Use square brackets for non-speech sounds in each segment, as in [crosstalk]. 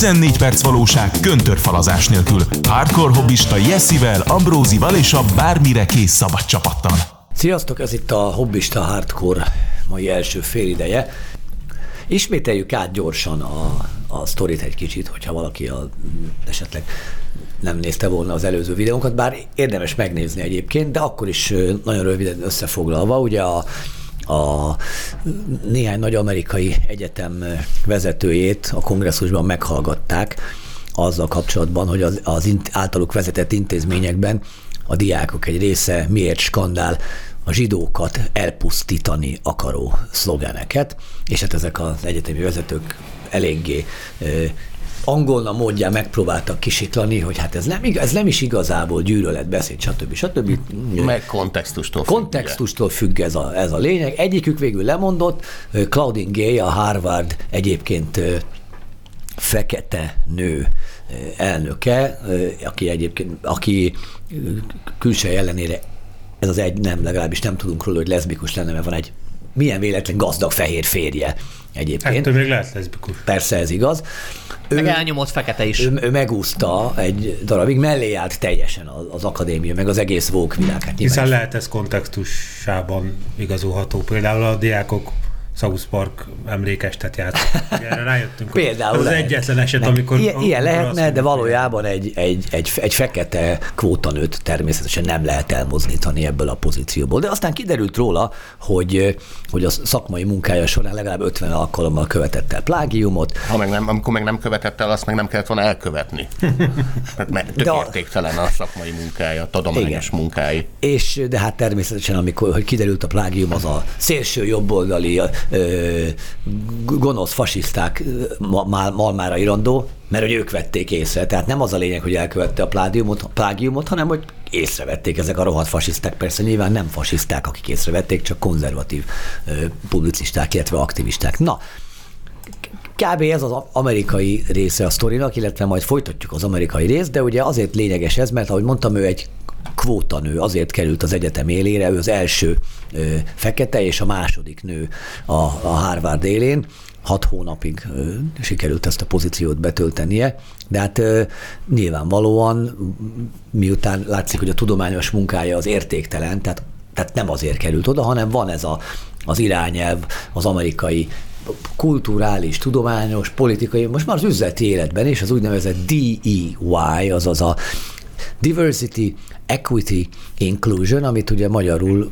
14 perc valóság köntörfalazás nélkül. Hardcore hobbista Jessivel, Ambrózival és a bármire kész szabad csapattal. Sziasztok, ez itt a Hobbista Hardcore mai első félideje. Ismételjük át gyorsan a, a sztorit egy kicsit, hogyha valaki a, esetleg nem nézte volna az előző videónkat, bár érdemes megnézni egyébként, de akkor is nagyon röviden összefoglalva, ugye a a néhány nagy amerikai egyetem vezetőjét a kongresszusban meghallgatták azzal kapcsolatban, hogy az, az általuk vezetett intézményekben a diákok egy része miért skandál a zsidókat elpusztítani akaró szlogeneket, és hát ezek az egyetemi vezetők eléggé angolna módján megpróbáltak kisiklani, hogy hát ez nem, ez nem is igazából gyűlöletbeszéd, stb. stb. Meg kontextustól Kontextustól függ ez a, ez a lényeg. Egyikük végül lemondott, Claudine Gay, a Harvard egyébként fekete nő elnöke, aki egyébként, aki külső ellenére ez az egy nem, legalábbis nem tudunk róla, hogy leszbikus lenne, mert van egy milyen véletlen gazdag fehér férje egyébként. Ettől még lehet leszbikus. Persze ez igaz. Ő, meg elnyomott fekete is. Ő, ő megúszta egy darabig, mellé állt teljesen az, az akadémia, meg az egész vók világ. Hát Hiszen lehet ez kontextusában igazolható. Például a diákok South Park emlékestet játszott. Erre rájöttünk. [laughs] Például az lehet. egyetlen eset, amikor... Ilyen, ilyen lehetne, de valójában egy, egy, egy, egy fekete kvótanőt természetesen nem lehet elmozdítani ebből a pozícióból. De aztán kiderült róla, hogy, hogy a szakmai munkája során legalább 50 alkalommal követett el plágiumot. Ha meg nem, amikor meg nem követett el, azt meg nem kellett volna elkövetni. [laughs] Mert tök de a... értéktelen a szakmai munkája, a tudományos igen. munkái. És de hát természetesen, amikor hogy kiderült a plágium, az a szélső jobboldali gonosz fasiszták mal, malmára irandó, mert hogy ők vették észre. Tehát nem az a lényeg, hogy elkövette a plágiumot, plágiumot hanem hogy észrevették ezek a rohadt fasiszták. Persze nyilván nem fasiszták, akik észrevették, csak konzervatív publicisták, illetve aktivisták. Na, Kb. ez az amerikai része a sztorinak, illetve majd folytatjuk az amerikai részt, de ugye azért lényeges ez, mert ahogy mondtam, ő egy kvótanő, azért került az egyetem élére, ő az első fekete és a második nő a, a Harvard élén, hat hónapig sikerült ezt a pozíciót betöltenie, de hát nyilvánvalóan miután látszik, hogy a tudományos munkája az értéktelen, tehát, tehát nem azért került oda, hanem van ez a, az irányelv az amerikai kulturális, tudományos, politikai, most már az üzleti életben is az úgynevezett DEY, azaz a Diversity, Equity, Inclusion, amit ugye magyarul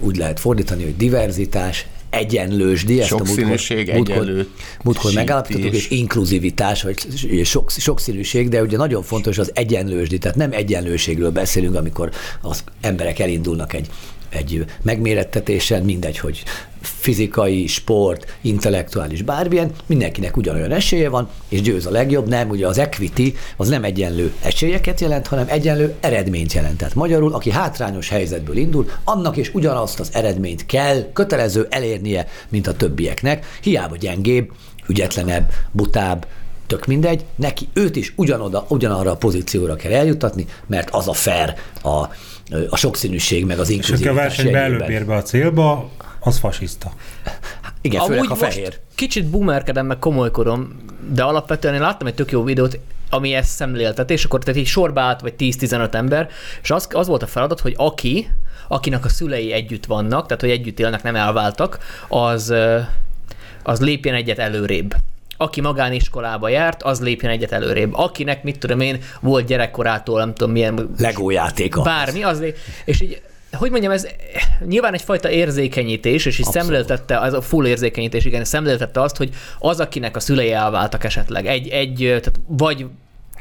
úgy lehet fordítani, hogy diverzitás, egyenlősdi, ezt a múltkor, múltkor, múltkor megállapítottuk, és inkluzivitás, vagy sok, sokszínűség, de ugye nagyon fontos az egyenlősdi, tehát nem egyenlőségről beszélünk, amikor az emberek elindulnak egy egy megmérettetésen, mindegy, hogy fizikai, sport, intellektuális, bármilyen, mindenkinek ugyanolyan esélye van, és győz a legjobb, nem, ugye az equity az nem egyenlő esélyeket jelent, hanem egyenlő eredményt jelent. Tehát magyarul, aki hátrányos helyzetből indul, annak is ugyanazt az eredményt kell, kötelező elérnie, mint a többieknek, hiába gyengébb, ügyetlenebb, butább, tök mindegy, neki őt is ugyanoda, ugyanarra a pozícióra kell eljutatni, mert az a fair a, a sokszínűség, meg az inkluzivitás. És a versenybe előbb ér be a célba, az fasiszta. Igen, Amúgy főleg a fehér. Kicsit boomerkedem, meg komolykodom, de alapvetően én láttam egy tök jó videót, ami ezt szemléltet, és akkor tehát így sorba állt, vagy 10-15 ember, és az, az volt a feladat, hogy aki, akinek a szülei együtt vannak, tehát hogy együtt élnek, nem elváltak, az, az lépjen egyet előrébb aki magániskolába járt, az lépjen egyet előrébb. Akinek, mit tudom én, volt gyerekkorától, nem tudom milyen... Lego játéka. Bármi, az, és így hogy mondjam, ez nyilván egyfajta érzékenyítés, és így Abszolút. szemléltette, ez a full érzékenyítés, igen, szemléltette azt, hogy az, akinek a szülei elváltak esetleg, egy, egy tehát vagy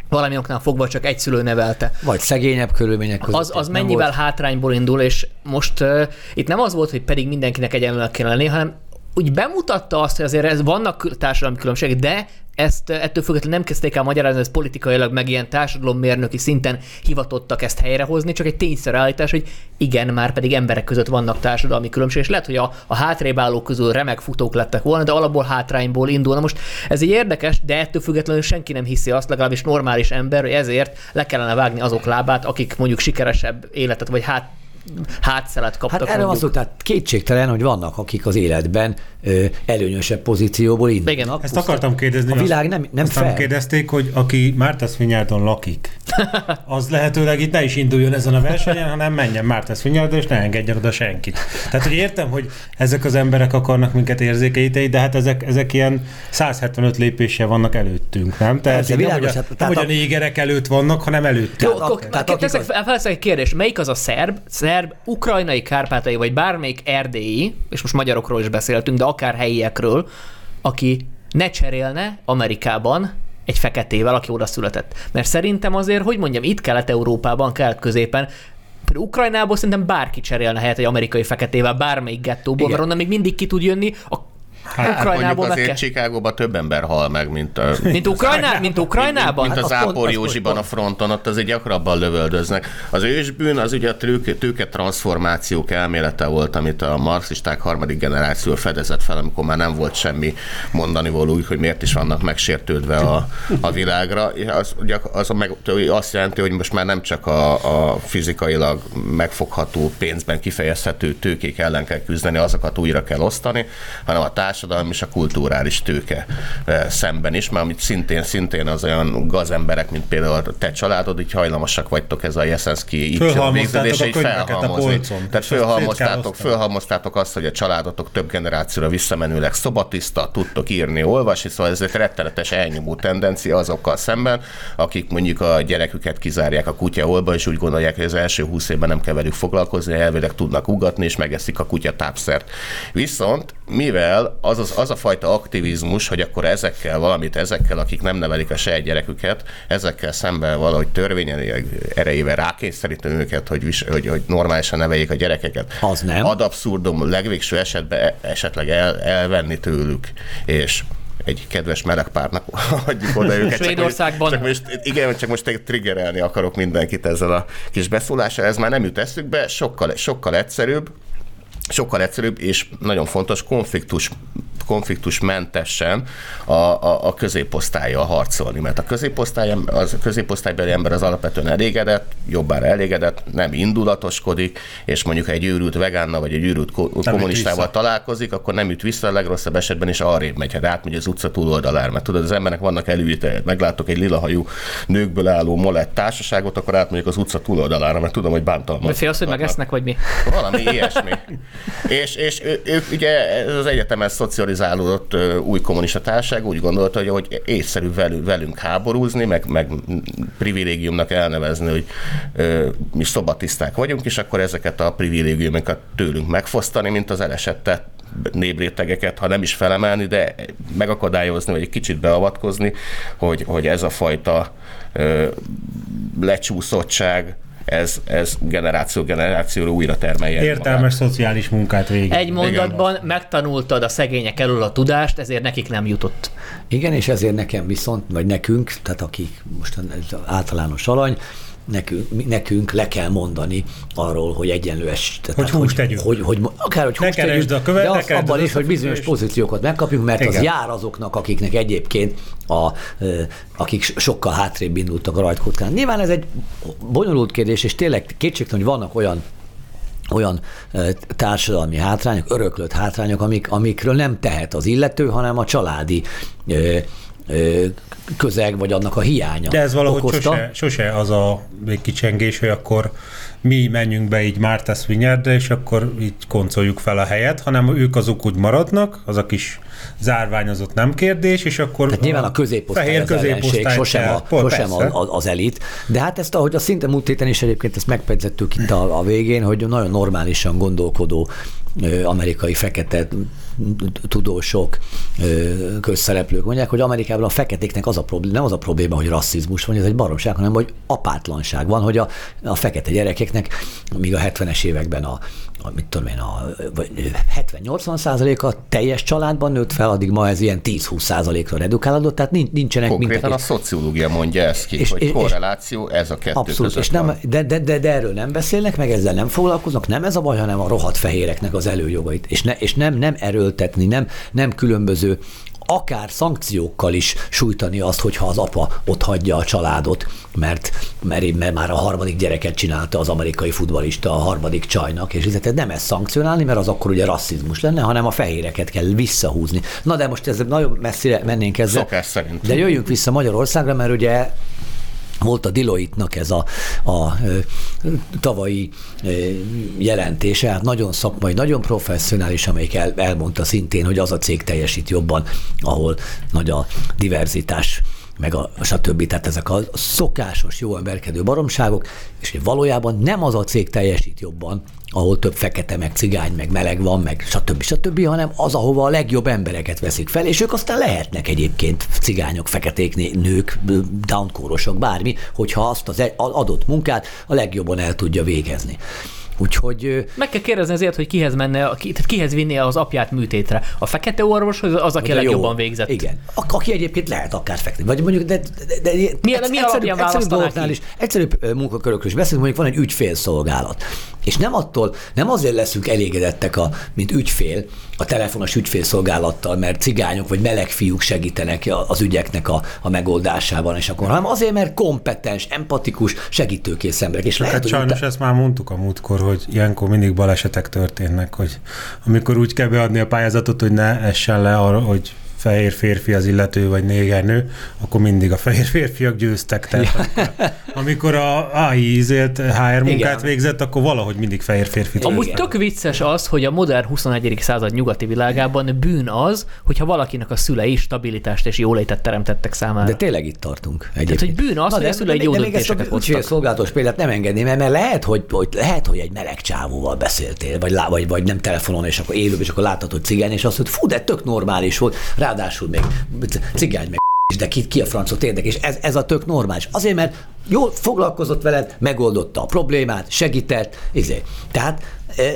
valami oknál fogva csak egy szülő nevelte. Vagy szegényebb körülmények között. Az, az mennyivel volt. hátrányból indul, és most uh, itt nem az volt, hogy pedig mindenkinek egyenlőnek kéne lenni, hanem úgy bemutatta azt, hogy azért ez vannak társadalmi különbségek, de ezt ettől függetlenül nem kezdték el magyarázni, ez politikailag meg ilyen társadalommérnöki szinten hivatottak ezt helyrehozni, csak egy tényszerű állítás, hogy igen, már pedig emberek között vannak társadalmi különbségek, és lehet, hogy a, a hátrébb állók közül remek futók lettek volna, de alapból hátrányból indulna. Most ez egy érdekes, de ettől függetlenül senki nem hiszi azt, legalábbis normális ember, hogy ezért le kellene vágni azok lábát, akik mondjuk sikeresebb életet, vagy hát hátszelet kaptak. Hát erre szó, tehát kétségtelen, hogy vannak, akik az életben ö, előnyösebb pozícióból indulnak. Igen. Ezt akartam kérdezni. A világ nem, nem Aztán fel. kérdezték, hogy aki Mártasz Vinyárdon lakik, [laughs] az lehetőleg itt ne is induljon ezen a versenyen, hanem menjen Mártasz Vinyárdon, és ne engedjen oda senkit. Tehát, hogy értem, hogy ezek az emberek akarnak minket érzékenyíteni, de hát ezek, ezek ilyen 175 lépéssel vannak előttünk, nem? Tehát Persze, így nem, világos, hogy a, hát- nem, tehát hogy a a- négerek előtt vannak, hanem előttünk. Jó, Tehát akkor ak- tehát tehát akik teszek, felteszek egy kérdést, melyik az a szerb, szerb, ukrajnai, kárpátai, vagy bármelyik erdélyi, és most magyarokról is beszéltünk, de akár helyiekről, aki ne cserélne Amerikában egy feketével, aki oda született. Mert szerintem azért, hogy mondjam, itt Kelet-Európában, Kelet-Középen, például Ukrajnából szerintem bárki cserélne helyet egy amerikai feketével, bármelyik gettóból, Igen. mert onnan még mindig ki tud jönni, a Hát mondjuk Ukrajnából meg azért kell. Chicagóban több ember hal meg, mint a... Mint, Ukrajná, mint Ukrajnában? Mint Hát az Ápor Józsiban a fronton, ott azért gyakrabban lövöldöznek. Az ősbűn az ugye a tőke, tőke transformációk elmélete volt, amit a marxisták harmadik generáció fedezett fel, amikor már nem volt semmi mondani való, hogy miért is vannak megsértődve a, a világra. Az, ugye az meg, azt jelenti, hogy most már nem csak a, a fizikailag megfogható pénzben kifejezhető tőkék ellen kell küzdeni, azokat újra kell osztani, hanem a társadalmi és a kulturális tőke eh, szemben is, mert amit szintén, szintén az olyan gazemberek, mint például a te családod, így hajlamosak vagytok ez a Jeszenszki Fölhalmoztátok a könyveket a polcon, Tehát fölhalmoztátok, fölhalmoztátok azt, hogy a családotok több generációra visszamenőleg szobatiszta, tudtok írni, olvasni, szóval ez egy rettenetes elnyomó tendencia azokkal szemben, akik mondjuk a gyereküket kizárják a kutya olba, és úgy gondolják, hogy az első húsz évben nem kell velük foglalkozni, elvileg tudnak ugatni, és megeszik a kutya tápszert. Viszont, mivel az, az, az a fajta aktivizmus, hogy akkor ezekkel valamit, ezekkel, akik nem nevelik a saját gyereküket, ezekkel szemben valahogy törvényen erejével rákényszeríteni őket, hogy, vis, hogy, hogy normálisan neveljék a gyerekeket. Az nem. Ad abszurdum legvégső esetben e- esetleg el, elvenni tőlük, és egy kedves meleg párnak [laughs] adjuk oda őket. Csak Svédországban. Csak most, igen, csak most egy triggerelni akarok mindenkit ezzel a kis beszólással, ez már nem jut eszükbe, sokkal, sokkal egyszerűbb, sokkal egyszerűbb és nagyon fontos konfliktus konfliktusmentesen a, a, a középosztálya harcolni, mert a középosztály, az, a középosztálybeli ember az alapvetően elégedett, jobbára elégedett, nem indulatoskodik, és mondjuk egy őrült vegánnal vagy egy őrült kommunistával találkozik, akkor nem üt vissza, a legrosszabb esetben is arrébb megy, hát átmegy az utca túloldalára, mert tudod, az embernek vannak előítélet, meglátok egy lilahajú nőkből álló molett társaságot, akkor átmegyek az utca túloldalára, mert tudom, hogy bántalmaz. Vagy félsz, hogy megesznek, vagy mi? Valami ilyesmi. [laughs] és, és ő, ők ugye ez az egyetemen szocializálódott ö, új kommunista társaság úgy gondolta, hogy, hogy észszerű velünk, háborúzni, meg, meg privilégiumnak elnevezni, hogy mi szobatiszták vagyunk, és akkor ezeket a privilégiumokat tőlünk megfosztani, mint az elesette néprétegeket, ha nem is felemelni, de megakadályozni, vagy egy kicsit beavatkozni, hogy, hogy ez a fajta ö, lecsúszottság, ez, ez generáció generációra újra termelje. Értelmes szociális munkát végig. Egy mondatban megtanultad a szegények elől a tudást, ezért nekik nem jutott. Igen, és ezért nekem viszont, vagy nekünk, tehát akik most általános alany, nekünk, nekünk le kell mondani arról, hogy egyenlőes. Tehát, Hogy húst tegyünk. Hogy, hogy, akár, hogy húst tegyünk, a követ, de az abban az is, hogy bizonyos pozíciókat megkapjunk, mert az Igen. jár azoknak, akiknek egyébként a, akik so- sokkal hátrébb indultak a rajtkockán. Nyilván ez egy bonyolult kérdés, és tényleg kétségtelen, hogy vannak olyan olyan társadalmi hátrányok, öröklött hátrányok, amik, amikről nem tehet az illető, hanem a családi közeg, vagy annak a hiánya. De ez valahogy okozta. sose, sose az a kicsengés, hogy akkor mi menjünk be így Mártasz Vinyárdra, és akkor így koncoljuk fel a helyet, hanem ők azok úgy maradnak, az a kis zárványozott nem kérdés, és akkor Tehát nyilván a középosztály fehér az ellenség, sosem, a, Pont, sosem a, a, az elit. De hát ezt, ahogy a szinte múlt héten is egyébként ezt megpedzettük itt a, a végén, hogy nagyon normálisan gondolkodó amerikai fekete tudósok, közszereplők mondják, hogy Amerikában a feketéknek az a probléma, nem az a probléma, hogy rasszizmus van, ez egy baromság, hanem hogy apátlanság van, hogy a, a fekete gyerekeknek, míg a 70-es években a, a mit tudom én, a vagy 70-80 százaléka teljes családban nőtt fel, addig ma ez ilyen 10-20 százalékra redukálódott, tehát nincs- nincsenek Konkrétan a minket. szociológia mondja ezt ki, És- hogy és- és, korreláció ez a kettő Abszolút, között és nem, van. de, de, de, de, erről nem beszélnek, meg ezzel nem foglalkoznak, nem ez a baj, hanem a rohadt fehéreknek az előjogait. És, ne, és nem, nem erőltetni, nem, nem különböző akár szankciókkal is sújtani azt, hogyha az apa ott hagyja a családot, mert, mert, mert már a harmadik gyereket csinálta az amerikai futbalista a harmadik csajnak, és ezért nem ezt szankcionálni, mert az akkor ugye rasszizmus lenne, hanem a fehéreket kell visszahúzni. Na de most ez nagyon messzire mennénk ezzel. Szokás szerint. De jöjjünk vissza Magyarországra, mert ugye volt a Deloitte-nak ez a, a tavalyi jelentése, hát nagyon szakmai, nagyon professzionális, amelyik el, elmondta szintén, hogy az a cég teljesít jobban, ahol nagy a diverzitás meg a stb. Tehát ezek a szokásos, jó emberkedő baromságok, és hogy valójában nem az a cég teljesít jobban, ahol több fekete, meg cigány, meg meleg van, meg stb. stb., hanem az, ahova a legjobb embereket veszik fel, és ők aztán lehetnek egyébként cigányok, feketék, nők, downkórosok, bármi, hogyha azt az e- adott munkát a legjobban el tudja végezni. Úgyhogy Meg kell kérdezni azért, hogy kihez menne, tehát kihez vinné az apját műtétre. A fekete orvoshoz, az, aki a legjobban végzett. Igen. A, aki egyébként lehet akár fekete. Vagy mondjuk, de, de, de, de Mi- egyszerűbb- mi alapján egyszerűbb dolgoknál ki? is, egyszerűbb munkakörökről is beszélünk, mondjuk van egy ügyfélszolgálat. És nem attól, nem azért leszünk elégedettek, a, mint ügyfél, a telefonos ügyfélszolgálattal, mert cigányok vagy meleg fiúk segítenek az ügyeknek a, a megoldásában, és akkor, hanem azért, mert kompetens, empatikus, segítőkész emberek. És lehet, Hát hogy sajnos utána- ezt már mondtuk a múltkor, hogy ilyenkor mindig balesetek történnek, hogy amikor úgy kell beadni a pályázatot, hogy ne essen le arra, hogy fehér férfi az illető, vagy néger nő, akkor mindig a fehér férfiak győztek. Tehát amikor, amikor a AI ízélt HR munkát Igen. végzett, akkor valahogy mindig fehér férfi Amúgy Igen. tök vicces az, hogy a modern 21. század nyugati világában bűn az, hogyha valakinek a szülei stabilitást és jólétet teremtettek számára. De tényleg itt tartunk egyébként. hogy bűn az, hogy a szülei jó még ezt döntéseket a hoztak. szolgálatos példát nem engedném, mert, mert lehet, hogy, hogy, lehet, hogy egy meleg csávóval beszéltél, vagy, vagy, vagy nem telefonon, és akkor élőben, és akkor láthatod, hogy cigány, és azt mondod, fú, de tök normális volt, ráadásul még cigány meg [laughs] de ki, ki a francot érdek, és ez, ez a tök normális. Azért, mert jól foglalkozott veled, megoldotta a problémát, segített, izé. Tehát e,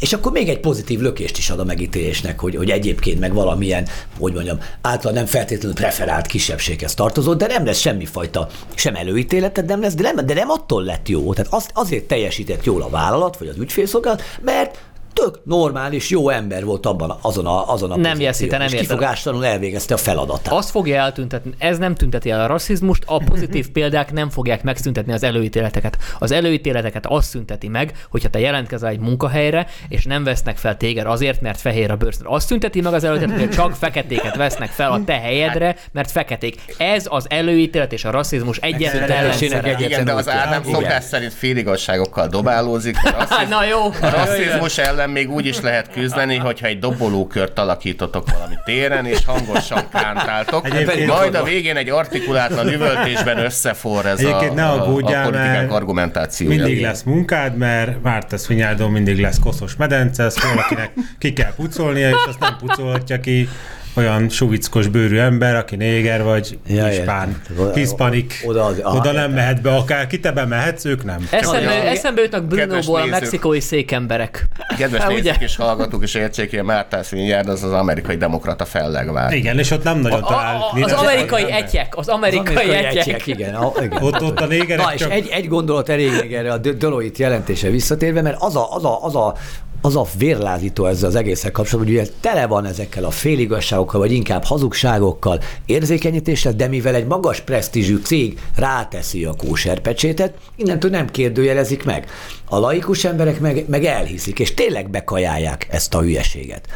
és akkor még egy pozitív lökést is ad a megítélésnek, hogy, hogy egyébként meg valamilyen, hogy mondjam, által nem feltétlenül preferált kisebbséghez tartozott, de nem lesz semmifajta, sem előítéleted nem lesz, de nem, de nem attól lett jó. Tehát az, azért teljesített jól a vállalat, vagy az ügyfélszolgálat, mert tök normális, jó ember volt abban azon a, azon a Nem, te nem és érted. kifogástalanul elvégezte a feladatát. Azt fogja eltüntetni, ez nem tünteti el a rasszizmust, a pozitív [laughs] példák nem fogják megszüntetni az előítéleteket. Az előítéleteket azt szünteti meg, hogyha te jelentkezel egy munkahelyre, és nem vesznek fel téged azért, mert fehér a bőrszín. Azt szünteti meg az előítéletet, hogy csak feketéket vesznek fel a te helyedre, mert feketék. Ez az előítélet és a rasszizmus egyetlen ellenszere. Igen, de az. Ádám szokás szerint féligasságokkal dobálózik. [laughs] A rasszizmus, Na jó, a rasszizmus ellen még úgy is lehet küzdeni, hogyha egy dobolókört alakítotok valami téren, és hangosan kántáltok. Egyébként- Majd a végén egy artikulátlan üvöltésben összefor ez Egyébként ne a, a, a aggódjál, politikák mert argumentációja. mindig lesz munkád, mert Mártesz Vinyárdon mindig lesz koszos medence, ezt valakinek ki kell pucolnia, és azt nem pucolhatja ki olyan suvickos bőrű ember, aki néger vagy Ja, hispán, értem. hispanik. Oda az- aha, oda nem értem. mehet be akárki, te bemehetsz, ők nem. Eszembe, eszembe jutnak Brunóból a mexikói székemberek. Kedves [laughs] Hát, nézők ugye? és hallgatók is értsék, hogy a Mártász Vinyárd az az amerikai demokrata fellegvár. Igen, és ott nem nagyon A, talál. a, az amerikai etyek, az amerikai etyek. igen. A, igen. Ott, ott a négerek Na, és egy, egy gondolat elég erre a De- Deloitte jelentése visszatérve, mert az a, az a, az a az a vérlázító ezzel az egésszel kapcsolatban, hogy ugye tele van ezekkel a féligasságokkal, vagy inkább hazugságokkal, érzékenyítéssel, de mivel egy magas presztízsű cég ráteszi a kóserpecsétet, innentől nem kérdőjelezik meg. A laikus emberek meg, meg elhiszik, és tényleg bekajálják ezt a hülyeséget.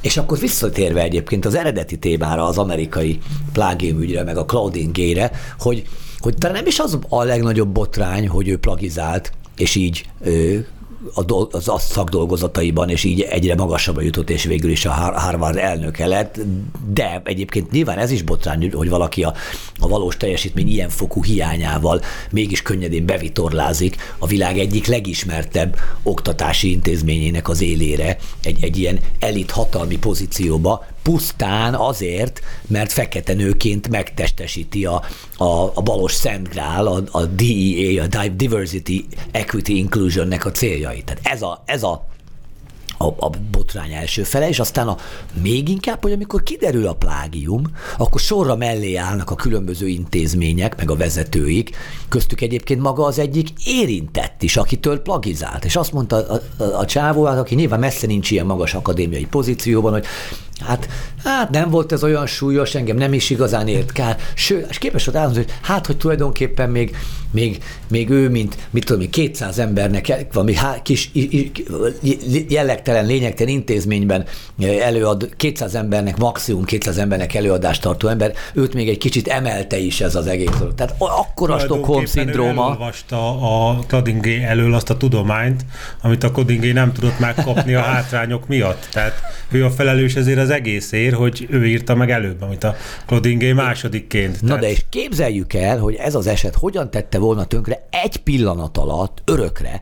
És akkor visszatérve egyébként az eredeti témára, az amerikai plágium ügyre, meg a Claudine Gay-re, hogy, hogy talán nem is az a legnagyobb botrány, hogy ő plagizált, és így a az azt szakdolgozataiban, és így egyre magasabbra jutott, és végül is a Har- Harvard elnöke lett, de egyébként nyilván ez is botrány, hogy valaki a, a valós teljesítmény ilyen fokú hiányával mégis könnyedén bevitorlázik a világ egyik legismertebb oktatási intézményének az élére, egy, egy ilyen elit hatalmi pozícióba, pusztán azért, mert fekete nőként megtestesíti a, a, a balos Szent Grál, a, a DEA, a Diversity, Equity, Inclusionnek a céljait. Tehát ez a, ez a a, a botrány első fele, és aztán a még inkább, hogy amikor kiderül a plágium, akkor sorra mellé állnak a különböző intézmények, meg a vezetőik, köztük egyébként maga az egyik érintett is, akitől plagizált. És azt mondta a, a, a csávó, hát, aki nyilván messze nincs ilyen magas akadémiai pozícióban, hogy Hát, hát nem volt ez olyan súlyos, engem nem is igazán ért kár. Sőt, és képes volt elmondani, hogy hát, hogy tulajdonképpen még, még, még ő, mint, mit tudom, én, 200 embernek valami há, kis jellegtelen, lényegtelen intézményben előad, 200 embernek, maximum 200 embernek előadást tartó ember, őt még egy kicsit emelte is ez az egész. Tehát akkor a Stockholm szindróma. Ő elolvasta a Kladingé elől azt a tudományt, amit a Kodingé nem tudott megkapni a [laughs] hátrányok miatt. Tehát ő a felelős ezért az egészért, hogy ő írta meg előbb, amit a Klodingé másodikként. Na de és képzeljük el, hogy ez az eset hogyan tette volna tönkre egy pillanat alatt, örökre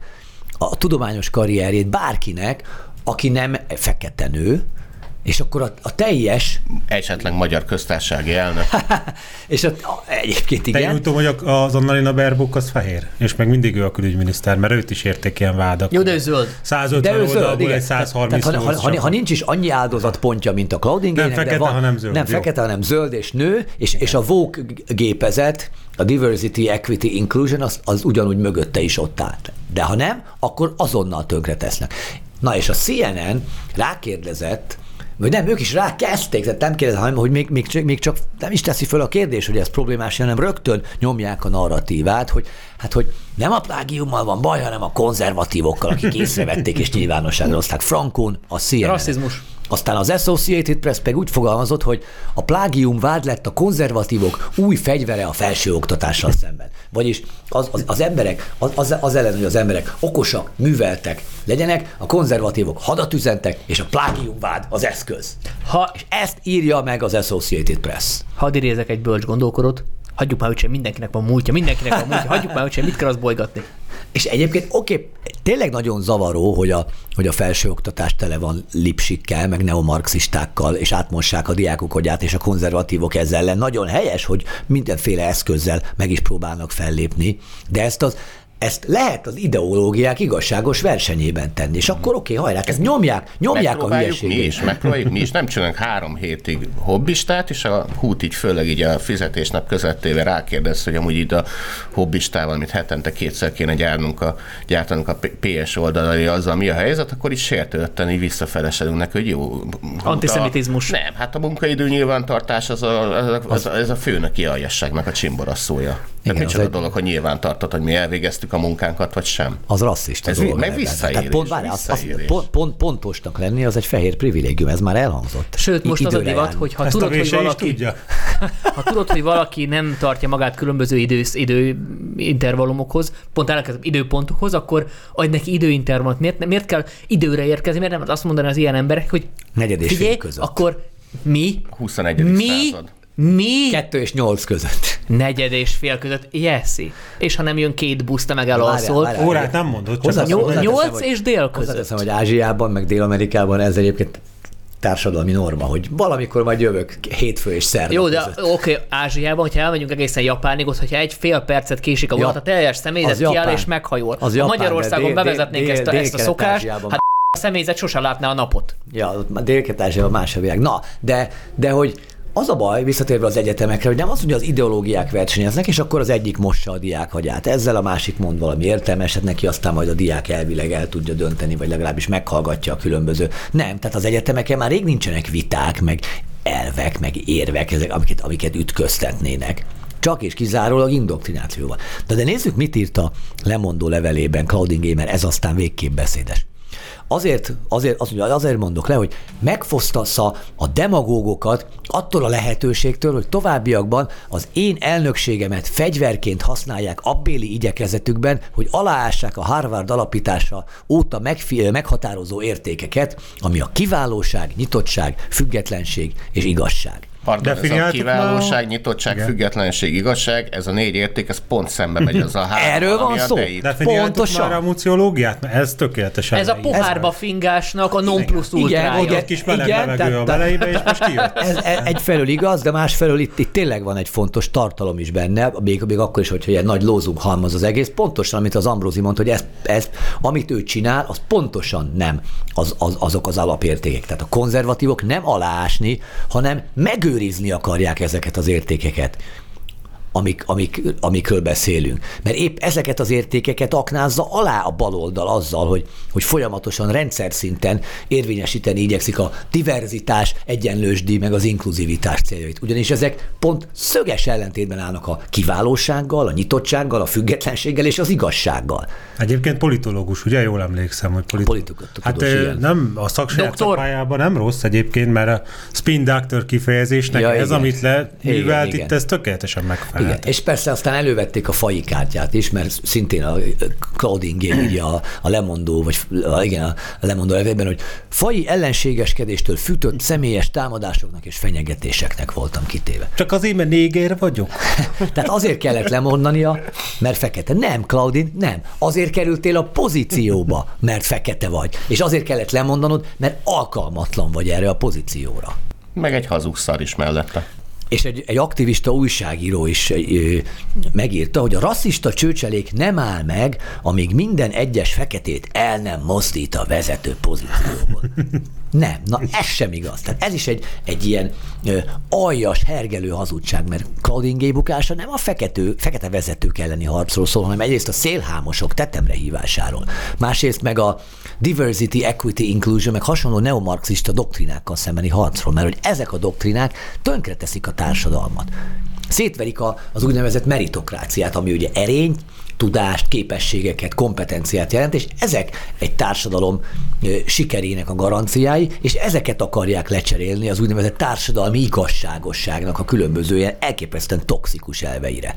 a tudományos karrierjét bárkinek, aki nem fekete nő, és akkor a, a teljes... Esetleg magyar köztársasági elnök. [laughs] és a, a, egyébként igen. Te úgy tudom, hogy az Annalina Baerbock az fehér, és meg mindig ő a külügyminiszter, mert őt is érték ilyen vádak. Jó, de ő zöld. 150 de ő oldalból zöld, egy 130 tehát, ha, ha, ha, nincs is annyi áldozatpontja, mint a Claudingének, nem fekete, van, hanem zöld. Nem jó. fekete, hanem zöld és nő, és, és a Vogue gépezet, a Diversity, Equity, Inclusion, az, az ugyanúgy mögötte is ott állt. De ha nem, akkor azonnal tönkre tesznek. Na és a CNN rákérdezett vagy nem, ők is rákezdték, tehát nem kérdez, hanem hogy még, még, még csak nem is teszi föl a kérdés, hogy ez problémás, hanem rögtön nyomják a narratívát, hogy hát, hogy nem a plágiummal van baj, hanem a konzervatívokkal, akik észrevették és nyilvánosságra hozták. Frankon, a CNN. Rasszizmus. Aztán az Associated Press meg úgy fogalmazott, hogy a plágium vád lett a konzervatívok új fegyvere a felsőoktatással szemben. Vagyis az, az, az emberek, az, az ellen, hogy az emberek okosak, műveltek legyenek, a konzervatívok hadat üzentek, és a plágium vád az eszköz. Ha, és ezt írja meg az Associated Press. Hadd idézek egy bölcs gondolkodót, hagyjuk már, hogy mindenkinek van múltja, mindenkinek van múltja, hagyjuk már, hogy mit kell az bolygatni. És egyébként oké, okay, tényleg nagyon zavaró, hogy a, hogy a felsőoktatás tele van lipsikkel, meg neomarxistákkal, és átmossák a diákok agyát, és a konzervatívok ezzel ellen. Nagyon helyes, hogy mindenféle eszközzel meg is próbálnak fellépni, de ezt az ezt lehet az ideológiák igazságos versenyében tenni, és akkor oké, okay, hajrá, ezt nyomják, nyomják a hülyeséget. mi is, megpróbáljuk mi is, nem csinálunk három hétig hobbistát, és a hút így főleg így a fizetésnap közöttével rákérdez, hogy amúgy itt a hobbistával, amit hetente kétszer kéne gyárnunk a, gyártanunk a PS oldalai, azzal mi a helyzet, akkor is sértődten így visszafelesedünk neki, hogy jó. Antiszemitizmus. A, nem, hát a munkaidő nyilvántartás az a, az, az, az, ez a főnöki aljasságnak a csimborasszója. Tehát micsoda egy... dolog, hogy nyilván tartott, hogy mi elvégeztük a munkánkat, vagy sem. Az rasszista ez dolog. Meg visszaérés. Tehát pont, várj, az, az, pont, pont, pontosnak lenni, az egy fehér privilégium, ez már elhangzott. Sőt, most az a divat, hogy ha tudod, hogy valaki, tudja. [laughs] ha tudod, hogy valaki nem tartja magát különböző idősz, idő intervallumokhoz, pont elkezdem időpontokhoz, akkor adj neki időintervallumot. Miért, miért kell időre érkezni? Miért nem azt mondani az ilyen emberek, hogy negyed és figyelj, között. akkor mi? 21. Mi? század. Mi? Kettő és nyolc között. Negyed és fél között, jeszi. És ha nem jön két buszta, meg elalszol. Órát nem mondod, csak nyolc és dél között. Hozzáteszem, hogy Ázsiában, meg Dél-Amerikában ez egyébként társadalmi norma, hogy valamikor majd jövök hétfő és szerda Jó, de oké, okay, Ázsiában, hogyha elmegyünk egészen Japánig, ott, hogyha egy fél percet késik a vonat, ja, a teljes személyzet kiáll Japán. és meghajol. Az Japán, Magyarországon dél, bevezetnénk dél, ezt, a, ezt a szokást, hát a személyzet sosem látná a napot. Ja, dél más a világ. Na, de, de hogy az a baj, visszatérve az egyetemekre, hogy nem az, hogy az ideológiák versenyeznek, és akkor az egyik mossa a diák hagyát. Ezzel a másik mond valami értelmeset neki, aztán majd a diák elvileg el tudja dönteni, vagy legalábbis meghallgatja a különböző. Nem, tehát az egyetemeken már rég nincsenek viták, meg elvek, meg érvek, ezek, amiket, amiket ütköztetnének csak és kizárólag indoktrinációval. De, de nézzük, mit írt a lemondó levelében Claudine Gamer, ez aztán végképp beszédes. Azért, azért, az, azért mondok le, hogy megfosztassza a demagógokat attól a lehetőségtől, hogy továbbiakban az én elnökségemet fegyverként használják abbéli igyekezetükben, hogy aláássák a Harvard alapítása óta meghatározó értékeket, ami a kiválóság, nyitottság, függetlenség és igazság. Pardon, ez a kiválóság, nyitottság, Igen. függetlenség, igazság, ez a négy érték, ez pont szembe megy az a [laughs] három. Erről van szó. Pontosan. már a muciológiát? Ez tökéletesen. Ez a pohárba ez fingásnak a non plus ultrája. Igen, igen, kis meleg igen, levegő a beleibe, és most kijött. [laughs] Ez, ez egyfelől igaz, de másfelől itt, itt tényleg van egy fontos tartalom is benne, még, még akkor is, hogyha ilyen nagy lózunk halmaz az egész, pontosan, amit az Ambrózi mondta, hogy ez, ez, amit ő csinál, az pontosan nem az, az, azok az alapértékek. Tehát a konzervatívok nem aláásni, hanem megő megőrizni akarják ezeket az értékeket. Amik, amik, amikről beszélünk. Mert épp ezeket az értékeket aknázza alá a baloldal azzal, hogy, hogy folyamatosan rendszer szinten érvényesíteni igyekszik a diverzitás, egyenlősdi, meg az inkluzivitás céljait. Ugyanis ezek pont szöges ellentétben állnak a kiválósággal, a nyitottsággal, a függetlenséggel és az igazsággal. Egyébként politológus, ugye jól emlékszem, hogy politi- Politikus, Hát igen. nem, a szaksaját szakmájában nem rossz egyébként, mert a spin doctor kifejezésnek Ja, ez, igen. amit leművelt itt, ez tökéletesen Igen, megfelelt. és persze aztán elővették a fai kártyát is, mert szintén a Claudine Gay írja a, a lemondó, vagy a, igen, a lemondó levélben, hogy fai ellenségeskedéstől fűtött személyes támadásoknak és fenyegetéseknek voltam kitéve. Csak azért, mert néger vagyok. [laughs] Tehát azért kellett lemondania, mert fekete. Nem, Claudine, nem. Azért kerültél a pozícióba, mert fekete vagy. És azért kellett lemondanod, mert alkalmatlan vagy erre a pozícióra. Meg egy hazug szar is mellette. És egy, egy aktivista újságíró is ö, megírta, hogy a rasszista csőcselék nem áll meg, amíg minden egyes feketét el nem mozdít a vezető pozícióból. [laughs] Nem, na ez sem igaz. Tehát ez is egy, egy ilyen ö, aljas, hergelő hazugság, mert Claudine Gay bukása nem a fekető, fekete vezetők elleni harcról szól, hanem egyrészt a szélhámosok tetemre hívásáról. Másrészt meg a diversity, equity, inclusion, meg hasonló neomarxista doktrinákkal szembeni harcról, mert hogy ezek a doktrinák tönkreteszik a társadalmat. Szétverik a, az úgynevezett meritokráciát, ami ugye erényt, tudást, képességeket, kompetenciát jelent, és ezek egy társadalom sikerének a garanciái, és ezeket akarják lecserélni az úgynevezett társadalmi igazságosságnak a különböző ilyen elképesztően toxikus elveire.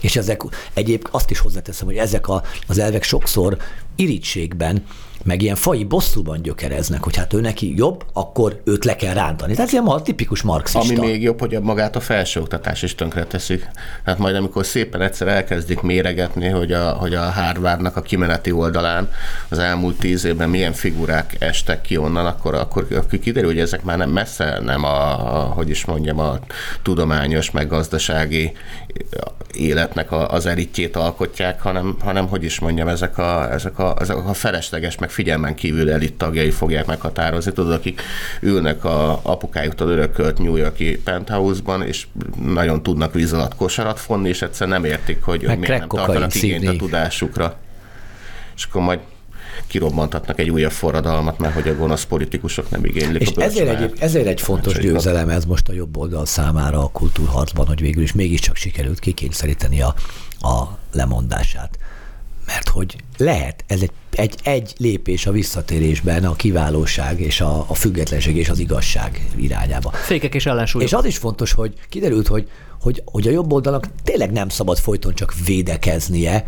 És ezek egyéb azt is hozzáteszem, hogy ezek a, az elvek sokszor irítségben, meg ilyen fai bosszúban gyökereznek, hogy hát ő neki jobb, akkor őt le kell rántani. Tehát ilyen ma- tipikus marxista. Ami még jobb, hogy magát a felsőoktatás is tönkre teszik. Hát majd amikor szépen egyszer elkezdik méregetni, hogy a, hogy a Harvardnak a kimeneti oldalán az elmúlt tíz évben milyen figurák estek ki onnan, akkor, akkor, akkor kiderül, hogy ezek már nem messze nem a, a hogy is mondjam, a tudományos, meg gazdasági életnek a, az elitjét alkotják, hanem, hanem hogy is mondjam, ezek a, ezek a, ezek a felesleges, meg figyelmen kívül elit tagjai fogják meghatározni, tudod, akik ülnek a apukájuktól örökölt New Yorki penthouse-ban, és nagyon tudnak víz alatt kosarat fonni, és egyszer nem értik, hogy Meg miért nem tartanak igényt a tudásukra. És akkor majd kirobbantatnak egy újabb forradalmat, mert hogy a gonosz politikusok nem igénylik És a ezért egy, ezért egy fontos győzelem ez most a jobb oldal számára a kultúrharcban, hogy végül is mégiscsak sikerült kikényszeríteni a, a lemondását. Mert hogy lehet, ez egy, egy, egy lépés a visszatérésben a kiválóság és a, a függetlenség és az igazság irányába. Fékek és ellensúlyok. És az is fontos, hogy kiderült, hogy, hogy, hogy a jobb oldalnak tényleg nem szabad folyton csak védekeznie,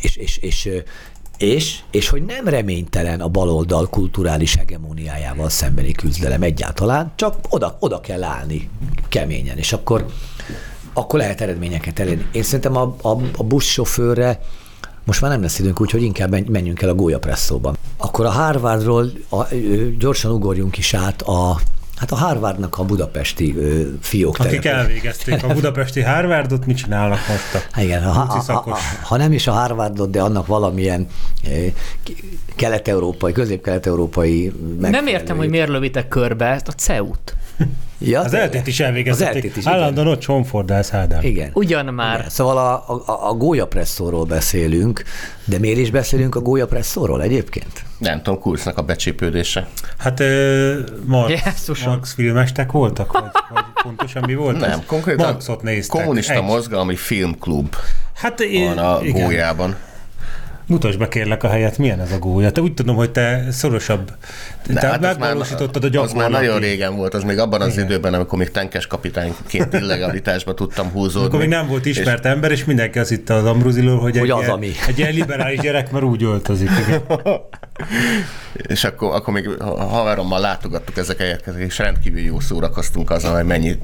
és, és, és, és, és hogy nem reménytelen a baloldal kulturális hegemóniájával szembeni küzdelem egyáltalán, csak oda, oda kell állni keményen, és akkor, akkor lehet eredményeket elérni. Én szerintem a, a, a buszsofőrre most már nem lesz időnk, úgyhogy inkább menj- menjünk el a gólyapresszóba. Akkor a Harvardról a, gyorsan ugorjunk is át a Hát a Harvardnak a budapesti ö, fiók Akik terepe. elvégezték a [laughs] budapesti Harvardot, mit csinálnak most a Hát Igen, ha, ha, ha, nem is a Harvardot, de annak valamilyen eh, kelet-európai, közép-kelet-európai Nem értem, hogy miért lövitek körbe ezt a CEU-t. Ja, Az eltét is Az elvégezték. is, igen. Állandóan ott csomfordálsz Ádám. Igen. Ugyan már. Igen. Szóval a, a, a gólyapresszóról beszélünk, de miért is beszélünk a gólyapresszóról egyébként? Nem tudom, Kursznak a becsípődése. Hát ö, Marx, Jesszusom. Marx filmestek voltak? Vagy, vagy pontosan mi volt? [laughs] Nem, ez? konkrétan Marxot néztek. kommunista Egy. mozgalmi filmklub Hát én, van a igen. gólyában. Mutasd be kérlek a helyet, milyen ez a gólya. Te úgy tudom, hogy te szorosabb, te hát az megvalósítottad a Az gyakorlati. már nagyon régen volt, az még abban az időben, amikor még tenkes kapitányként illegalitásba tudtam húzódni. Akkor még nem volt ismert ember, és mindenki azt hitte az Ambruzilor, hogy, Hogy egy, az, ilyen, ami. egy ilyen liberális gyerek, mert úgy öltözik. Igen. [laughs] És akkor, akkor még a haverommal látogattuk ezeket, és rendkívül jó szórakoztunk azon, hogy mennyi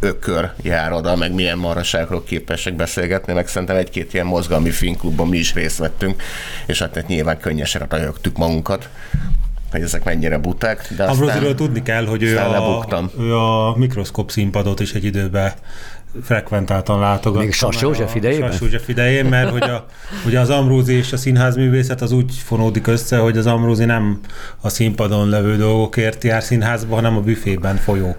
ökör jár oda, meg milyen maraságról képesek beszélgetni, meg szerintem egy-két ilyen mozgalmi filmklubban mi is részt vettünk, és hát hát nyilván könnyesen rajogtuk magunkat, hogy ezek mennyire buták, de Ambrozilor aztán... tudni kell, hogy ő aztán a, lebuktam. ő a mikroszkop színpadot is egy időben frekventáltan látogatta. Még Sas József a- idejében? Sas József idején, mert hogy a, [laughs] ugye az Ambrózi és a színházművészet az úgy fonódik össze, hogy az Ambrózi nem a színpadon levő dolgokért jár színházba, hanem a büfében folyó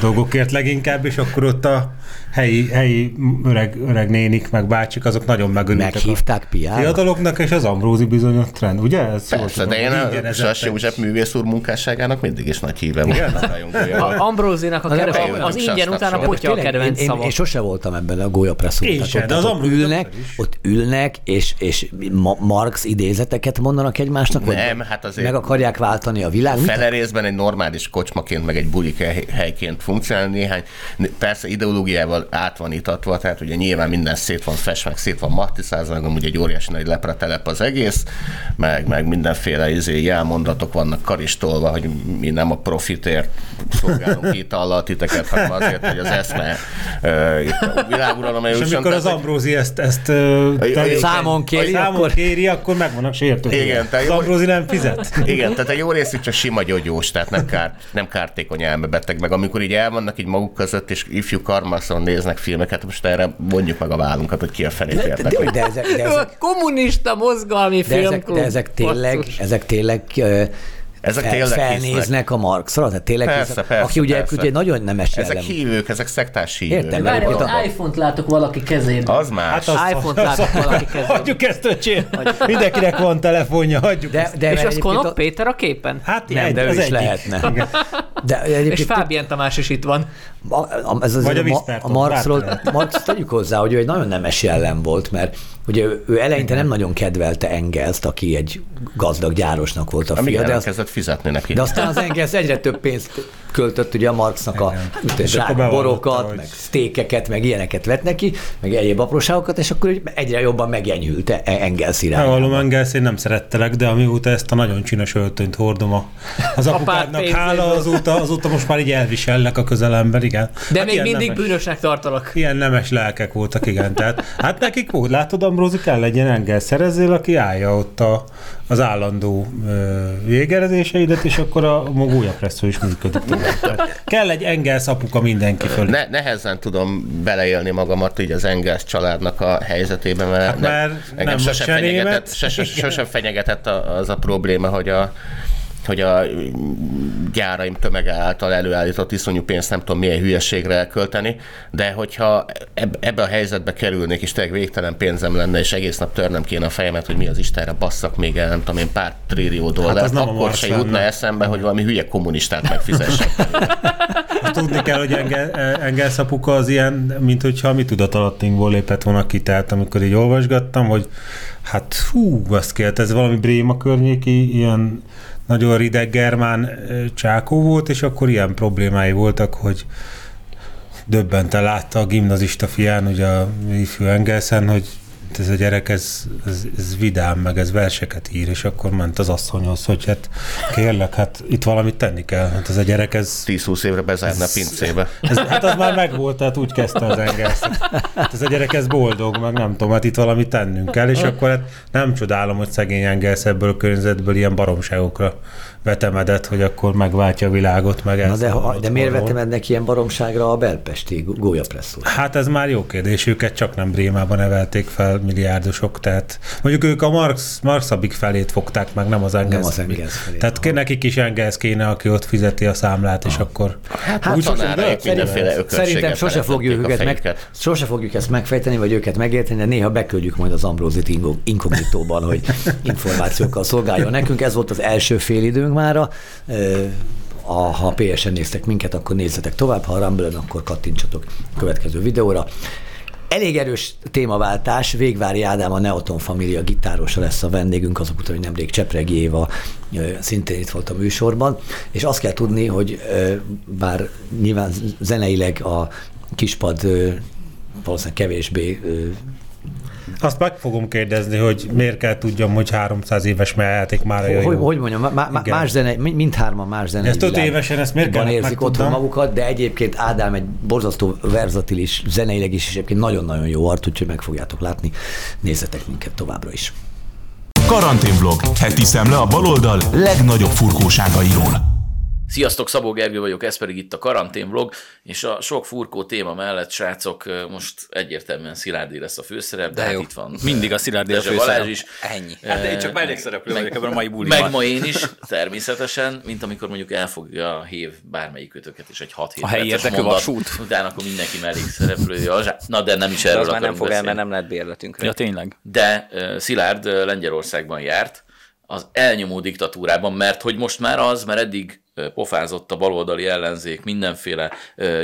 dolgokért leginkább, és akkor ott a helyi, helyi öreg, öreg nénik, meg bácsik, azok nagyon megörültek. Meghívták a piára? fiataloknak, és az Ambrózi bizony ott rend, ugye? Ez Persze, de én a Sas József művész úr munkásságának mindig is nagy híve A vagyok. Ambrózinak a bejönnek az ingyen Sasnak után a soha. potya a kedvenc én, én, én sose voltam ebben a gólyapresszó. Én sem, de az ott ülnek, ott ülnek, és, és ma- Marx idézeteket mondanak egymásnak, vagy Nem, hát azért- meg akarják váltani a világ. Fele részben egy normális kocsmaként, meg egy bulik hely- helyként funkcionál néhány. Persze ideológiával át van itatva, tehát ugye nyilván minden szét van fest, meg szét van mattizázva, meg amúgy egy óriási nagy lepratelep az egész, meg, meg mindenféle izé, jelmondatok vannak karistolva, hogy mi nem a profitért szolgálunk [laughs] itallal titeket, hanem azért, hogy az eszme uh, világuralom És amikor az Tehát, Ambrózi ezt, ezt Számon kéri, számon akkor... kéri, akkor meg vannak sértődve. Igen, te az Ambrózi nem fizet. Igen, tehát egy jó részük csak sima gyógyós, tehát nem, kár, nem kártékony elmebeteg, meg amikor így elvannak így maguk között, és ifjú karmaszon néznek filmeket, most erre mondjuk meg a vállunkat, hogy ki a felét De, de, de, ezek, de, ezek, Kommunista mozgalmi de, ezek, filmklub. de ezek tényleg, ezek tényleg Ezek fel, tényleg felnéznek hisznek. a Marxra? Tehát tényleg Persze, hisznek, persze, aki ugye, persze. ugye nagyon nemes Ezek jellem. hívők, ezek szektás hívők. Értem, Várj, Mert ott a- iPhone-t látok valaki kezében. Az más. Hát az- iPhone-t látok valaki kezében. Hagyjuk ezt, öcsém. Mindenkinek van telefonja, hagyjuk De, ezt. de És az Konok a- Péter a képen? Hát Nem, egy, de ő az is egyik. lehetne. De És egyébként Fábián Tamás is itt van. A, ez az, Vagy a a, a Marxról. Marx tegyük hozzá, hogy ő egy nagyon nemes jellem volt, mert ugye ő, ő eleinte nem nagyon kedvelte Engelszt, aki egy gazdag gyárosnak volt a fia, de, az, elkezdett fizetni neki. de aztán az Engels egyre több pénzt költött ugye a Marxnak a hát, bevallotta, borokat, hogy- meg sztékeket, meg ilyeneket vett neki, meg egyéb apróságokat, és akkor egyre jobban megenyhült E- Engels irányába. Megvallom, Engelsz, én nem szerettelek, de amióta ezt a nagyon csinos öltönyt hordom a, az apukádnak hála, azóta, azóta most már így elvisellek a közelemben, igen. De Hát még mindig nemes, bűnösnek tartalak. Ilyen nemes lelkek voltak, igen. Tehát, hát nekik volt, látod, Ambrózi kell legyen Engels, szerezzél, aki állja ott a, az állandó ö, végerezéseidet, és akkor a magója presszó is működik. Tehát kell egy Engels apuka mindenki fölé. Ne, nehezen tudom beleélni magamat így az Engels családnak a helyzetében, mert, Hát mert engem nem sosem vagy se német. fenyegetett, sosem, sosem fenyegetett az a probléma, hogy a hogy a gyáraim tömege által előállított iszonyú pénzt nem tudom milyen hülyeségre elkölteni, de hogyha eb- ebbe a helyzetbe kerülnék, és tényleg végtelen pénzem lenne, és egész nap törnem kéne a fejemet, hogy mi az Istenre basszak még el, nem tudom én, pár trillió nem a akkor se jutna eszembe, hogy valami hülye kommunistát megfizessek. Azt [laughs] [laughs] tudni kell, hogy Engel, Engels apuka az ilyen, mint hogyha mi tudatalattinkból lépett volna ki, tehát amikor így olvasgattam, hogy hát hú, azt kellett, ez valami Bréma környéki, ilyen nagyon rideg germán csákó volt, és akkor ilyen problémái voltak, hogy döbbenten látta a gimnazista fián, ugye a ifjú Engelszen, hogy ez a gyerek, ez, ez, ez vidám, meg ez verseket ír, és akkor ment az asszonyhoz, hogy hát kérlek, hát itt valamit tenni kell, hát ez a gyerek, ez 10-20 évre bezárna a pincébe. ez, hát az már megvolt, tehát úgy kezdte az Engels. Hát ez a gyerek, ez boldog, meg nem tudom, hát itt valamit tennünk kell, és akkor hát nem csodálom, hogy szegény Engels ebből a környezetből ilyen baromságokra vetemedett, hogy akkor megváltja a világot, meg Na ezt de, ha, de miért vetemednek ilyen baromságra a belpesti gólyapresszót? Hát ez már jó kérdés, őket csak nem Brémában nevelték fel milliárdosok, tehát mondjuk ők a Marx, Marxabik felét fogták meg, nem az Engels. az Engels felét, Tehát aha. nekik is Engels kéne, aki ott fizeti a számlát, és akkor... Hát Úgy- tanáraik mindenféle Szerintem sose fogjuk, őket meg, sose fogjuk ezt megfejteni, vagy őket megérteni, de néha beküldjük majd az Ambrózit inkognitóban, hogy [laughs] információkkal szolgáljon nekünk. Ez volt az első fél időnk mára. A, ha PSN néztek minket, akkor nézzetek tovább, ha a rumble akkor kattintsatok a következő videóra. Elég erős témaváltás, Végvári Ádám a Neoton Família gitárosa lesz a vendégünk, azok után, hogy nemrég Csepregi Éva szintén itt volt a műsorban, és azt kell tudni, hogy bár nyilván zeneileg a kispad valószínűleg kevésbé Azt meg fogom kérdezni, hogy miért kell tudjam, hogy 300 éves meljáték már olyan hogy, jó. hogy mondjam, má, má, más zene, mind- mindhárman más zene. Ezt öt évesen, ezt miért kellett érzik otthon magukat, de egyébként Ádám egy borzasztó verzatilis, zeneileg is, és egyébként nagyon-nagyon jó art, úgyhogy meg fogjátok látni. Nézzetek minket továbbra is. Karanténvlog. Heti szemle a baloldal legnagyobb furkóságairól. Sziasztok, Szabó Gergő vagyok, ez pedig itt a karantén vlog, és a sok furkó téma mellett, srácok, most egyértelműen Szilárdi lesz a főszerep, de, de hát jó. itt van. [laughs] Mindig a Szilárdi a főszerep. Balázs is. Ennyi. Hát én csak mellékszereplő vagyok ebben a mai buliban. Meg ma én is, természetesen, mint amikor mondjuk elfogja a hév bármelyik kötöket, és egy 6 7 A helyi érdekű vasút. Utána akkor mindenki mellékszereplője. Na de nem is De erről az már nem fog el, mert nem lehet bérletünkre. Ja, tényleg. De uh, Szilárd Lengyelországban járt, az elnyomó diktatúrában, mert hogy most már az, mert eddig pofázott a baloldali ellenzék mindenféle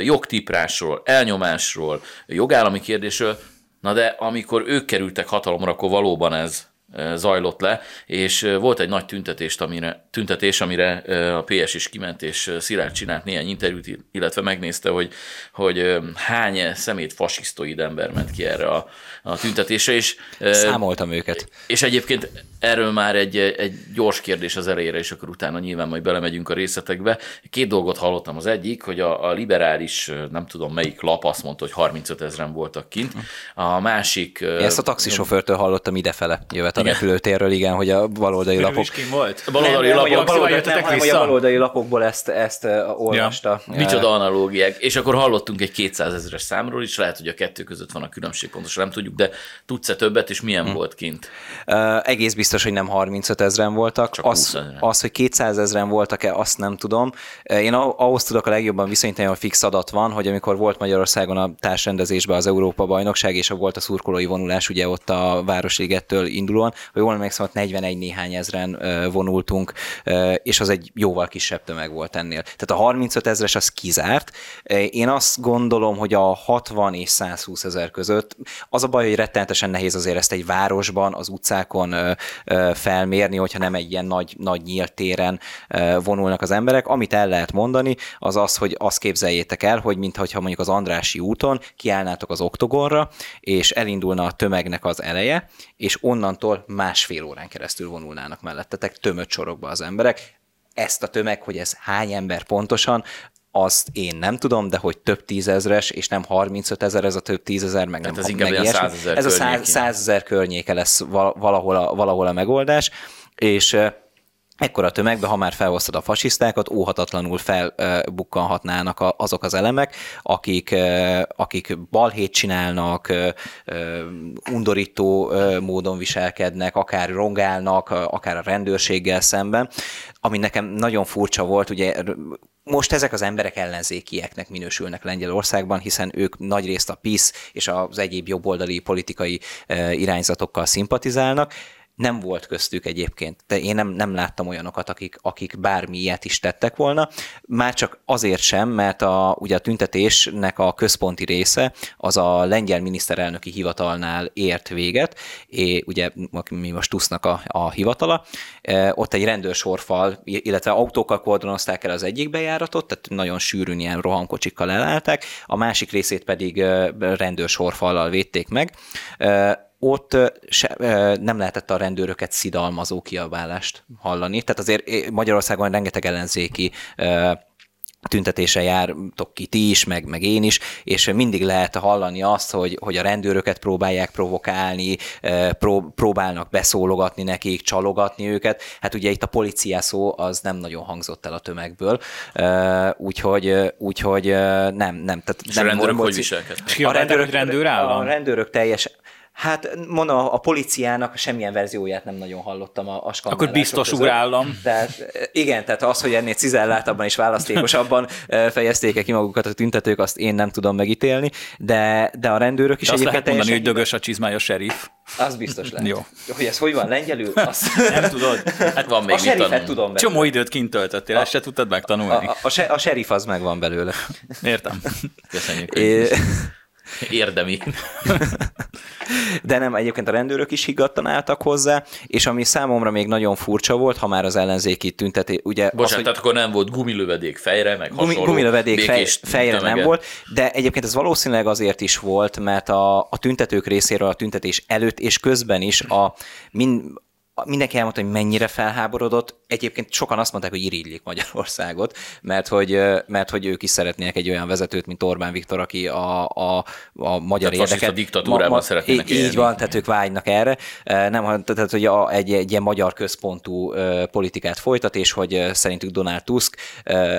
jogtiprásról, elnyomásról, jogállami kérdésről, na de amikor ők kerültek hatalomra, akkor valóban ez zajlott le, és volt egy nagy tüntetést, amire, tüntetés, amire a PS is kiment, és Szilárd csinált néhány interjút, illetve megnézte, hogy, hogy hány szemét fasisztoid ember ment ki erre a, a tüntetésre, és Számoltam őket. és egyébként erről már egy, egy gyors kérdés az elejére, és akkor utána nyilván majd belemegyünk a részletekbe. Két dolgot hallottam. Az egyik, hogy a, a liberális, nem tudom melyik lap azt mondta, hogy 35 ezeren voltak kint. A másik... Én ezt a taxisofőrtől hallottam idefele, jövet a Igen. repülőtérről, igen, hogy a baloldali lapok... is kim volt? A baloldali nem, nem, hogy a lapok, baloldali, jöttetek nem, hogy a vissza? baloldali lapokból ezt, ezt olvasta. Micsoda analógiák. És akkor hallottunk egy 200 ezeres számról is, lehet, hogy a kettő között van a különbség, pontosan nem tudjuk, de tudsz-e többet, és milyen volt kint? Uh, egész biztos, hogy nem 35 ezeren voltak. Csak az, 20 ezren. az, hogy 200 ezeren voltak-e, azt nem tudom. Én a- ahhoz tudok a legjobban viszonyítani, hogy fix adat van, hogy amikor volt Magyarországon a társrendezésben az Európa bajnokság, és volt a szurkolói vonulás, ugye ott a Városligettől indulóan, hogy jól emlékszem, ott 41 néhány ezren vonultunk, és az egy jóval kisebb tömeg volt ennél. Tehát a 35 ezres az kizárt. Én azt gondolom, hogy a 60 és 120 ezer között az a baj, hogy rettenetesen nehéz azért ezt egy városban, az utcákon felmérni, hogyha nem egy ilyen nagy, nagy nyílt téren vonulnak az emberek. Amit el lehet mondani, az az, hogy azt képzeljétek el, hogy mintha mondjuk az Andrási úton kiállnátok az oktogonra, és elindulna a tömegnek az eleje, és onnantól másfél órán keresztül vonulnának mellettetek tömött sorokba az emberek. Ezt a tömeg, hogy ez hány ember pontosan, azt én nem tudom, de hogy több tízezres, és nem 35 ezer, ez a több tízezer, meg Tehát nem ez meg ilyesmi. 100 000 Ez a száz- környékén. 100 ezer környéke lesz val- valahol a, valahol a megoldás, és ekkora tömegbe, ha már felhoztad a fasisztákat, óhatatlanul felbukkanhatnának a- azok az elemek, akik, akik balhét csinálnak, undorító módon viselkednek, akár rongálnak, akár a rendőrséggel szemben, ami nekem nagyon furcsa volt, ugye most ezek az emberek ellenzékieknek minősülnek Lengyelországban, hiszen ők nagyrészt a PISZ és az egyéb jobboldali politikai eh, irányzatokkal szimpatizálnak, nem volt köztük egyébként, de én nem, nem láttam olyanokat, akik, akik bármi ilyet is tettek volna. Már csak azért sem, mert a, ugye a tüntetésnek a központi része az a lengyel miniszterelnöki hivatalnál ért véget, és ugye mi most tusznak a, a hivatala, e, ott egy rendőrsorfal, illetve autókkal kordonozták el az egyik bejáratot, tehát nagyon sűrűn ilyen rohankocsikkal elállták, a másik részét pedig e, rendőrsorfallal védték meg. E, ott se, nem lehetett a rendőröket szidalmazó kiabálást hallani. Tehát azért Magyarországon rengeteg ellenzéki tüntetése jártok ki ti is, meg, meg én is, és mindig lehet hallani azt, hogy, hogy a rendőröket próbálják provokálni, pró, próbálnak beszólogatni nekik, csalogatni őket. Hát ugye itt a policia szó az nem nagyon hangzott el a tömegből, úgyhogy, úgyhogy nem, nem. Tehát És nem a rendőrök hogy viselkednek? És kiabálták, hogy rendőrállam? A rendőrök teljes... Hát mondom, a, a policiának semmilyen verzióját nem nagyon hallottam a, a Akkor biztos között. urállam. Tehát eh, igen, tehát az, hogy ennél cizelláltabban és választékosabban [laughs] fejezték ki magukat a tüntetők, azt én nem tudom megítélni, de, de a rendőrök is És azt lehet mondani, hogy dögös a csizmája serif. Az biztos lehet. Jó. Hogy ez hogy van lengyelül? Azt... Nem tudod? Hát van még a serifet tudom be. Csomó időt kint töltöttél, ezt se tudtad A, megtanulni. a, a, se- a serif az megvan belőle. Értem. Köszönjük. É, Érdemi. De nem, egyébként a rendőrök is higgadtan álltak hozzá, és ami számomra még nagyon furcsa volt, ha már az ellenzéki tüntetés, ugye Bocsánat, az, hogy tehát akkor nem volt gumilövedék fejre, meg gumi, hasonló gumilövedék fej, fejre nem tömege. volt, de egyébként ez valószínűleg azért is volt, mert a, a tüntetők részéről a tüntetés előtt és közben is a, min, a- mindenki elmondta, hogy mennyire felháborodott, egyébként sokan azt mondták, hogy irigylik Magyarországot, mert hogy, mert hogy ők is szeretnének egy olyan vezetőt, mint Orbán Viktor, aki a, a, a magyar Tehát érdeket... diktatúrában szeretnének így, élni. van, tehát ők vágynak erre. Nem, tehát hogy a, egy, egy ilyen magyar központú politikát folytat, és hogy szerintük Donald Tusk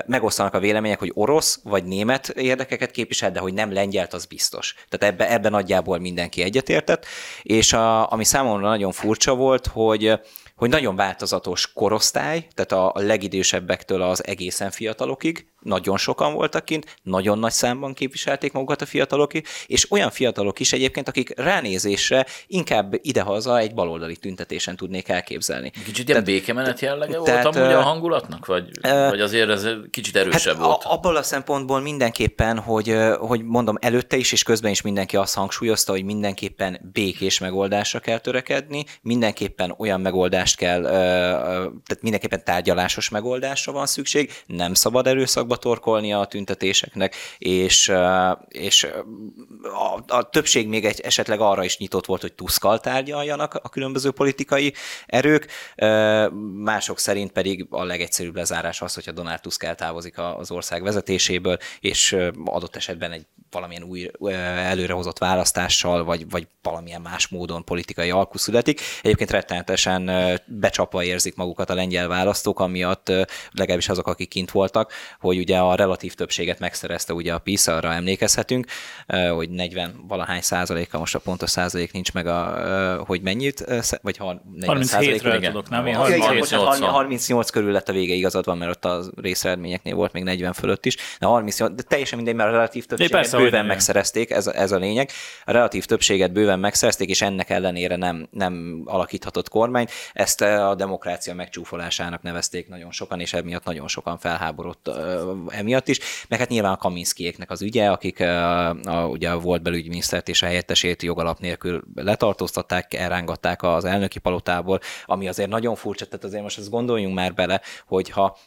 megosztanak a vélemények, hogy orosz vagy német érdekeket képvisel, de hogy nem lengyelt, az biztos. Tehát ebbe, ebben nagyjából mindenki egyetértett, és a, ami számomra nagyon furcsa volt, hogy hogy nagyon változatos korosztály, tehát a, legidősebbektől az egészen fiatalokig, nagyon sokan voltak kint, nagyon nagy számban képviselték magukat a fiatalok, és olyan fiatalok is egyébként, akik ránézésre inkább idehaza egy baloldali tüntetésen tudnék elképzelni. Kicsit ilyen békemenet jellege volt tehát, amúgy a hangulatnak? Vagy, ö, vagy azért ez kicsit erősebb Hát volt? a, abból a szempontból mindenképpen, hogy, hogy mondom, előtte is és közben is mindenki azt hangsúlyozta, hogy mindenképpen békés megoldásra kell törekedni, mindenképpen olyan megoldást kell, tehát mindenképpen tárgyalásos megoldásra van szükség, nem szabad erőszakba torkolnia a tüntetéseknek, és, és a, a többség még egy, esetleg arra is nyitott volt, hogy tuszkal tárgyaljanak a különböző politikai erők, mások szerint pedig a legegyszerűbb lezárás az, hogyha Donald Tusk eltávozik az ország vezetéséből, és adott esetben egy valamilyen új előrehozott választással, vagy, vagy valamilyen más módon politikai alkú születik. Egyébként rettenetesen becsapva érzik magukat a lengyel választók, amiatt legalábbis azok, akik kint voltak, hogy ugye a relatív többséget megszerezte ugye a PISZ, arra emlékezhetünk, hogy 40 valahány százaléka, most a pontos százalék nincs meg, a, hogy mennyit, vagy ha 40 37-ről igen. tudok, nem? Én Ja, Ja, igen, 38 bocsánat, van. 38 körül lett a vége, igazad van, mert ott a részeredményeknél volt még 40 fölött is, de 38, de teljesen mindegy, mert a relatív többséget bőven nem. megszerezték, ez, ez a lényeg. A relatív többséget bőven megszerezték, és ennek ellenére nem, nem alakíthatott kormányt. Ezt eh, a demokrácia megcsúfolásának nevezték nagyon sokan, és emiatt nagyon sokan felháborodott ö, emiatt is. Meg hát nyilván a Kaminskiéknek az ügye, akik eh, a, ugye volt belügyminisztert és a helyettesét jogalap nélkül letartóztatták, elrángatták az elnöki palotából, ami azért nagyon furcsa, tehát azért most ezt gondoljunk már bele, hogyha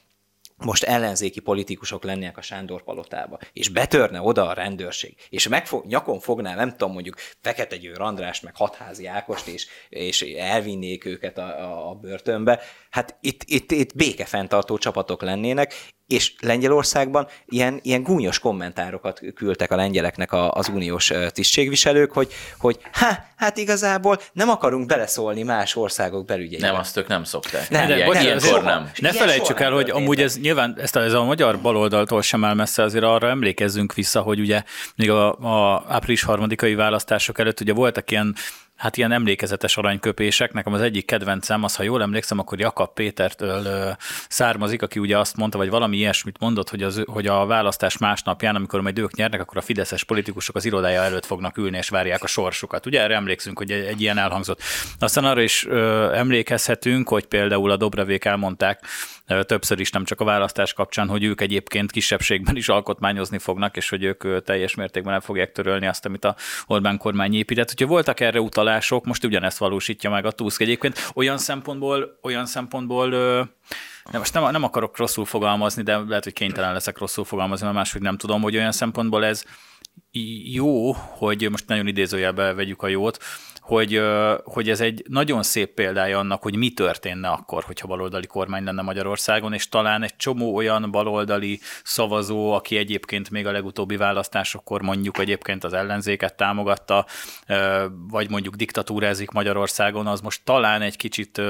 most ellenzéki politikusok lennének a Sándor palotába, és betörne oda a rendőrség, és megfog, nyakon fogná, nem tudom, mondjuk Fekete Győr Andrást, meg Hatházi Ákost, és, és elvinnék őket a, a, a börtönbe, hát itt, itt, itt békefenntartó csapatok lennének, és Lengyelországban ilyen, ilyen gúnyos kommentárokat küldtek a lengyeleknek a, az uniós tisztségviselők, hogy, hogy hát, hát igazából nem akarunk beleszólni más országok belügyeibe. Nem, azt ők nem szokták. Nem, Ilyen, nem, ilyenkor soha. nem. Ne Ilyen felejtsük el, nem hogy amúgy ez nyilván ezt a, ez a magyar baloldaltól sem áll messze, azért arra emlékezzünk vissza, hogy ugye még a, a április harmadikai választások előtt ugye voltak ilyen hát ilyen emlékezetes aranyköpések. Nekem az egyik kedvencem, az, ha jól emlékszem, akkor Jakab Pétertől származik, aki ugye azt mondta, vagy valami ilyesmit mondott, hogy, az, hogy a választás másnapján, amikor majd ők nyernek, akkor a fideszes politikusok az irodája előtt fognak ülni és várják a sorsukat. Ugye erre emlékszünk, hogy egy, egy ilyen elhangzott. Aztán arra is ö, emlékezhetünk, hogy például a Dobrevék elmondták többször is, nem csak a választás kapcsán, hogy ők egyébként kisebbségben is alkotmányozni fognak, és hogy ők teljes mértékben el fogják törölni azt, amit a Orbán kormány épített. Hogyha voltak erre utalások, most ugyanezt valósítja meg a Tusk egyébként. Olyan szempontból, olyan szempontból nem, most nem, nem akarok rosszul fogalmazni, de lehet, hogy kénytelen leszek rosszul fogalmazni, mert máshogy nem tudom, hogy olyan szempontból ez jó, hogy most nagyon idézőjelbe vegyük a jót, hogy, hogy ez egy nagyon szép példája annak, hogy mi történne akkor, hogyha baloldali kormány lenne Magyarországon, és talán egy csomó olyan baloldali szavazó, aki egyébként még a legutóbbi választásokkor mondjuk egyébként az ellenzéket támogatta, vagy mondjuk diktatúrázik Magyarországon, az most talán egy kicsit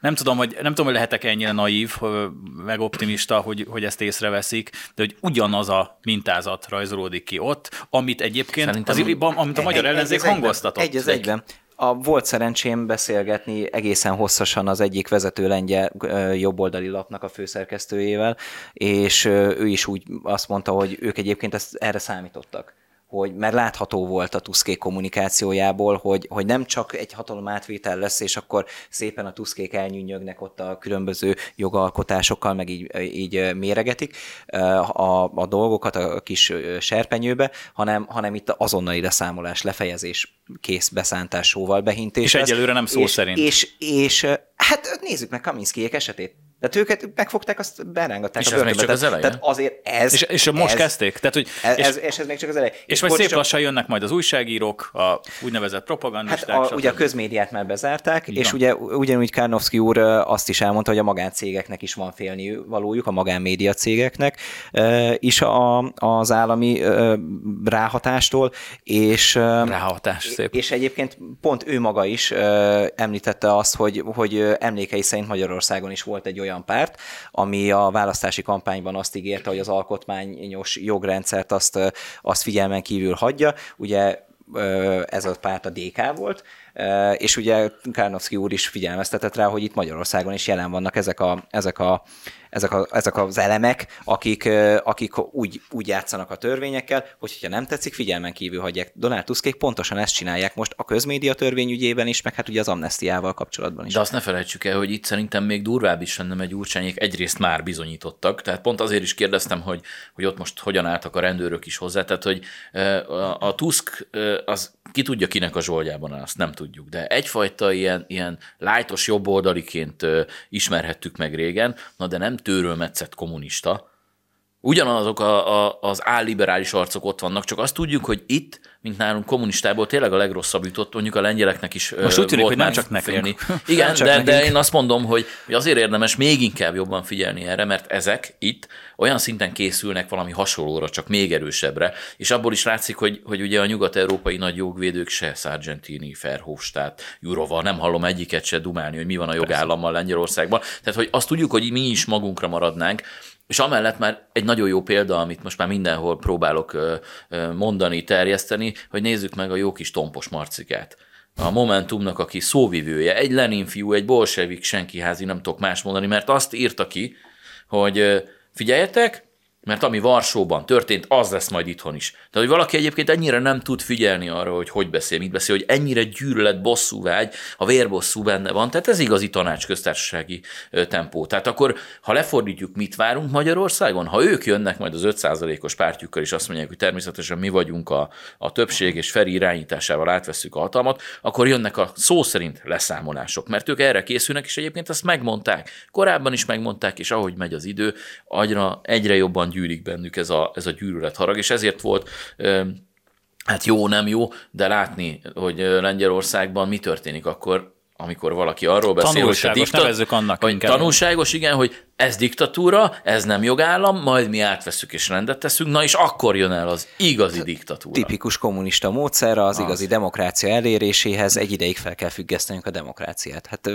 nem tudom, hogy, nem tudom, hogy lehetek ennyire naív, meg optimista, hogy, hogy ezt észreveszik, de hogy ugyanaz a mintázat rajzolódik ki ott, amit egyébként, Szerintem- az, amit a magyar Egy- ellenzék egy hangoztatott. Egy az egyben. A, volt szerencsém beszélgetni egészen hosszasan az egyik vezető lengyel jobboldali lapnak a főszerkesztőjével, és ő is úgy azt mondta, hogy ők egyébként ezt, erre számítottak hogy mert látható volt a Tuszkék kommunikációjából, hogy, hogy nem csak egy hatalom átvétel lesz, és akkor szépen a Tuszkék elnyűnyögnek ott a különböző jogalkotásokkal, meg így, így méregetik a, a dolgokat a kis serpenyőbe, hanem, hanem itt azonnali leszámolás, lefejezés, kész beszántás, sóval behintés. És lesz. egyelőre nem szó és, szerint. És, és hát nézzük meg Kaminskiék esetét. Tehát őket megfogták, azt berángatták És a ez még börtönbe. csak az eleje? Tehát azért ez... És, és most ez, kezdték? Tehát, hogy, Ez, és, ez, és ez még csak az eleje. és majd bocs, szép csak- lassan jönnek majd az újságírók, a úgynevezett propagandisták. Hát a, ugye a közmédiát már bezárták, Így és ugye ugyanúgy Karnowski úr azt is elmondta, hogy a magáncégeknek is van félni valójuk, a magánmédia cégeknek is a, az állami ráhatástól, és Ráhatás, szép. és egyébként pont ő maga is említette azt, hogy, hogy emlékei szerint Magyarországon is volt egy olyan párt, ami a választási kampányban azt ígérte, hogy az alkotmányos jogrendszert azt, azt figyelmen kívül hagyja. Ugye ez a párt a DK volt, és ugye Kárnowski úr is figyelmeztetett rá, hogy itt Magyarországon is jelen vannak ezek, a, ezek, a, ezek, a, ezek az elemek, akik, akik úgy, úgy játszanak a törvényekkel, hogy ha nem tetszik, figyelmen kívül hagyják. Donald Tuskék pontosan ezt csinálják most a közmédia törvény ügyében is, meg hát ugye az amnestiával kapcsolatban is. De azt ne felejtsük el, hogy itt szerintem még durvább is lenne, mert Gyurcsányék egyrészt már bizonyítottak, tehát pont azért is kérdeztem, hogy, hogy ott most hogyan álltak a rendőrök is hozzá, tehát hogy a, a Tusk az ki tudja kinek a zsoldjában azt nem tudjuk, de egyfajta ilyen, ilyen lájtos jobboldaliként ismerhettük meg régen, na de nem tőrölmetszett kommunista, ugyanazok a, a, az álliberális arcok ott vannak, csak azt tudjuk, hogy itt, mint nálunk kommunistából tényleg a legrosszabb jutott, mondjuk a lengyeleknek is Most úgy tűnik, hogy nem csak nekünk. félni. [laughs] Igen, Nem csak de, de nekünk. én azt mondom, hogy, hogy azért érdemes még inkább jobban figyelni erre, mert ezek itt olyan szinten készülnek valami hasonlóra, csak még erősebbre, és abból is látszik, hogy, hogy ugye a nyugat-európai nagy jogvédők se Sargentini, Verhofstadt, Jurova, nem hallom egyiket se dumálni, hogy mi van a jogállammal Lengyelországban. Tehát, hogy azt tudjuk, hogy mi is magunkra maradnánk, és amellett már egy nagyon jó példa, amit most már mindenhol próbálok mondani, terjeszteni, hogy nézzük meg a jó kis tompos marcikát. A Momentumnak, aki szóvivője, egy Lenin fiú, egy bolsevik senkiházi, nem tudok más mondani, mert azt írta ki, hogy figyeljetek, mert ami Varsóban történt, az lesz majd itthon is. Tehát, hogy valaki egyébként ennyire nem tud figyelni arra, hogy hogy beszél, mit beszél, hogy ennyire gyűlölet, bosszú vágy, a vérbosszú benne van, tehát ez igazi tanácsköztársasági tempó. Tehát akkor, ha lefordítjuk, mit várunk Magyarországon, ha ők jönnek majd az 5%-os pártjukkal, és azt mondják, hogy természetesen mi vagyunk a, a többség, és Feri irányításával átvesszük a hatalmat, akkor jönnek a szó szerint leszámolások, mert ők erre készülnek, és egyébként ezt megmondták. Korábban is megmondták, és ahogy megy az idő, agyra egyre jobban gyűlik bennük ez a, ez a gyűlölet harag, és ezért volt hát jó, nem jó, de látni, hogy Lengyelországban mi történik akkor, amikor valaki arról beszél, hogy, nevezzük annak hogy inkább. tanulságos, igen, hogy ez diktatúra, ez nem jogállam, majd mi átveszünk és rendet teszünk, na és akkor jön el az igazi diktatúra. Tipikus kommunista módszerre az igazi demokrácia eléréséhez egy ideig fel kell függesztenünk a demokráciát. Hát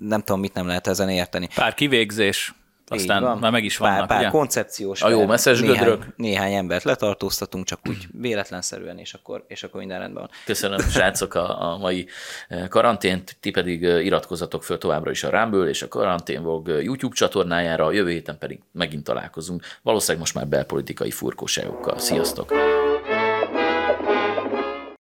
nem tudom, mit nem lehet ezen érteni. Pár kivégzés, aztán van. már meg is pár, vannak, pár ugye? koncepciós. A jó messzes néhány, gödrök. néhány embert letartóztatunk, csak úgy véletlenszerűen, és akkor, és akkor minden rendben van. Köszönöm, srácok, a, a mai eh, karantént, ti pedig eh, iratkozzatok föl továbbra is a Rámből és a Karanténvlog eh, YouTube csatornájára, a jövő héten pedig megint találkozunk, valószínűleg most már belpolitikai furkóságokkal. Sziasztok!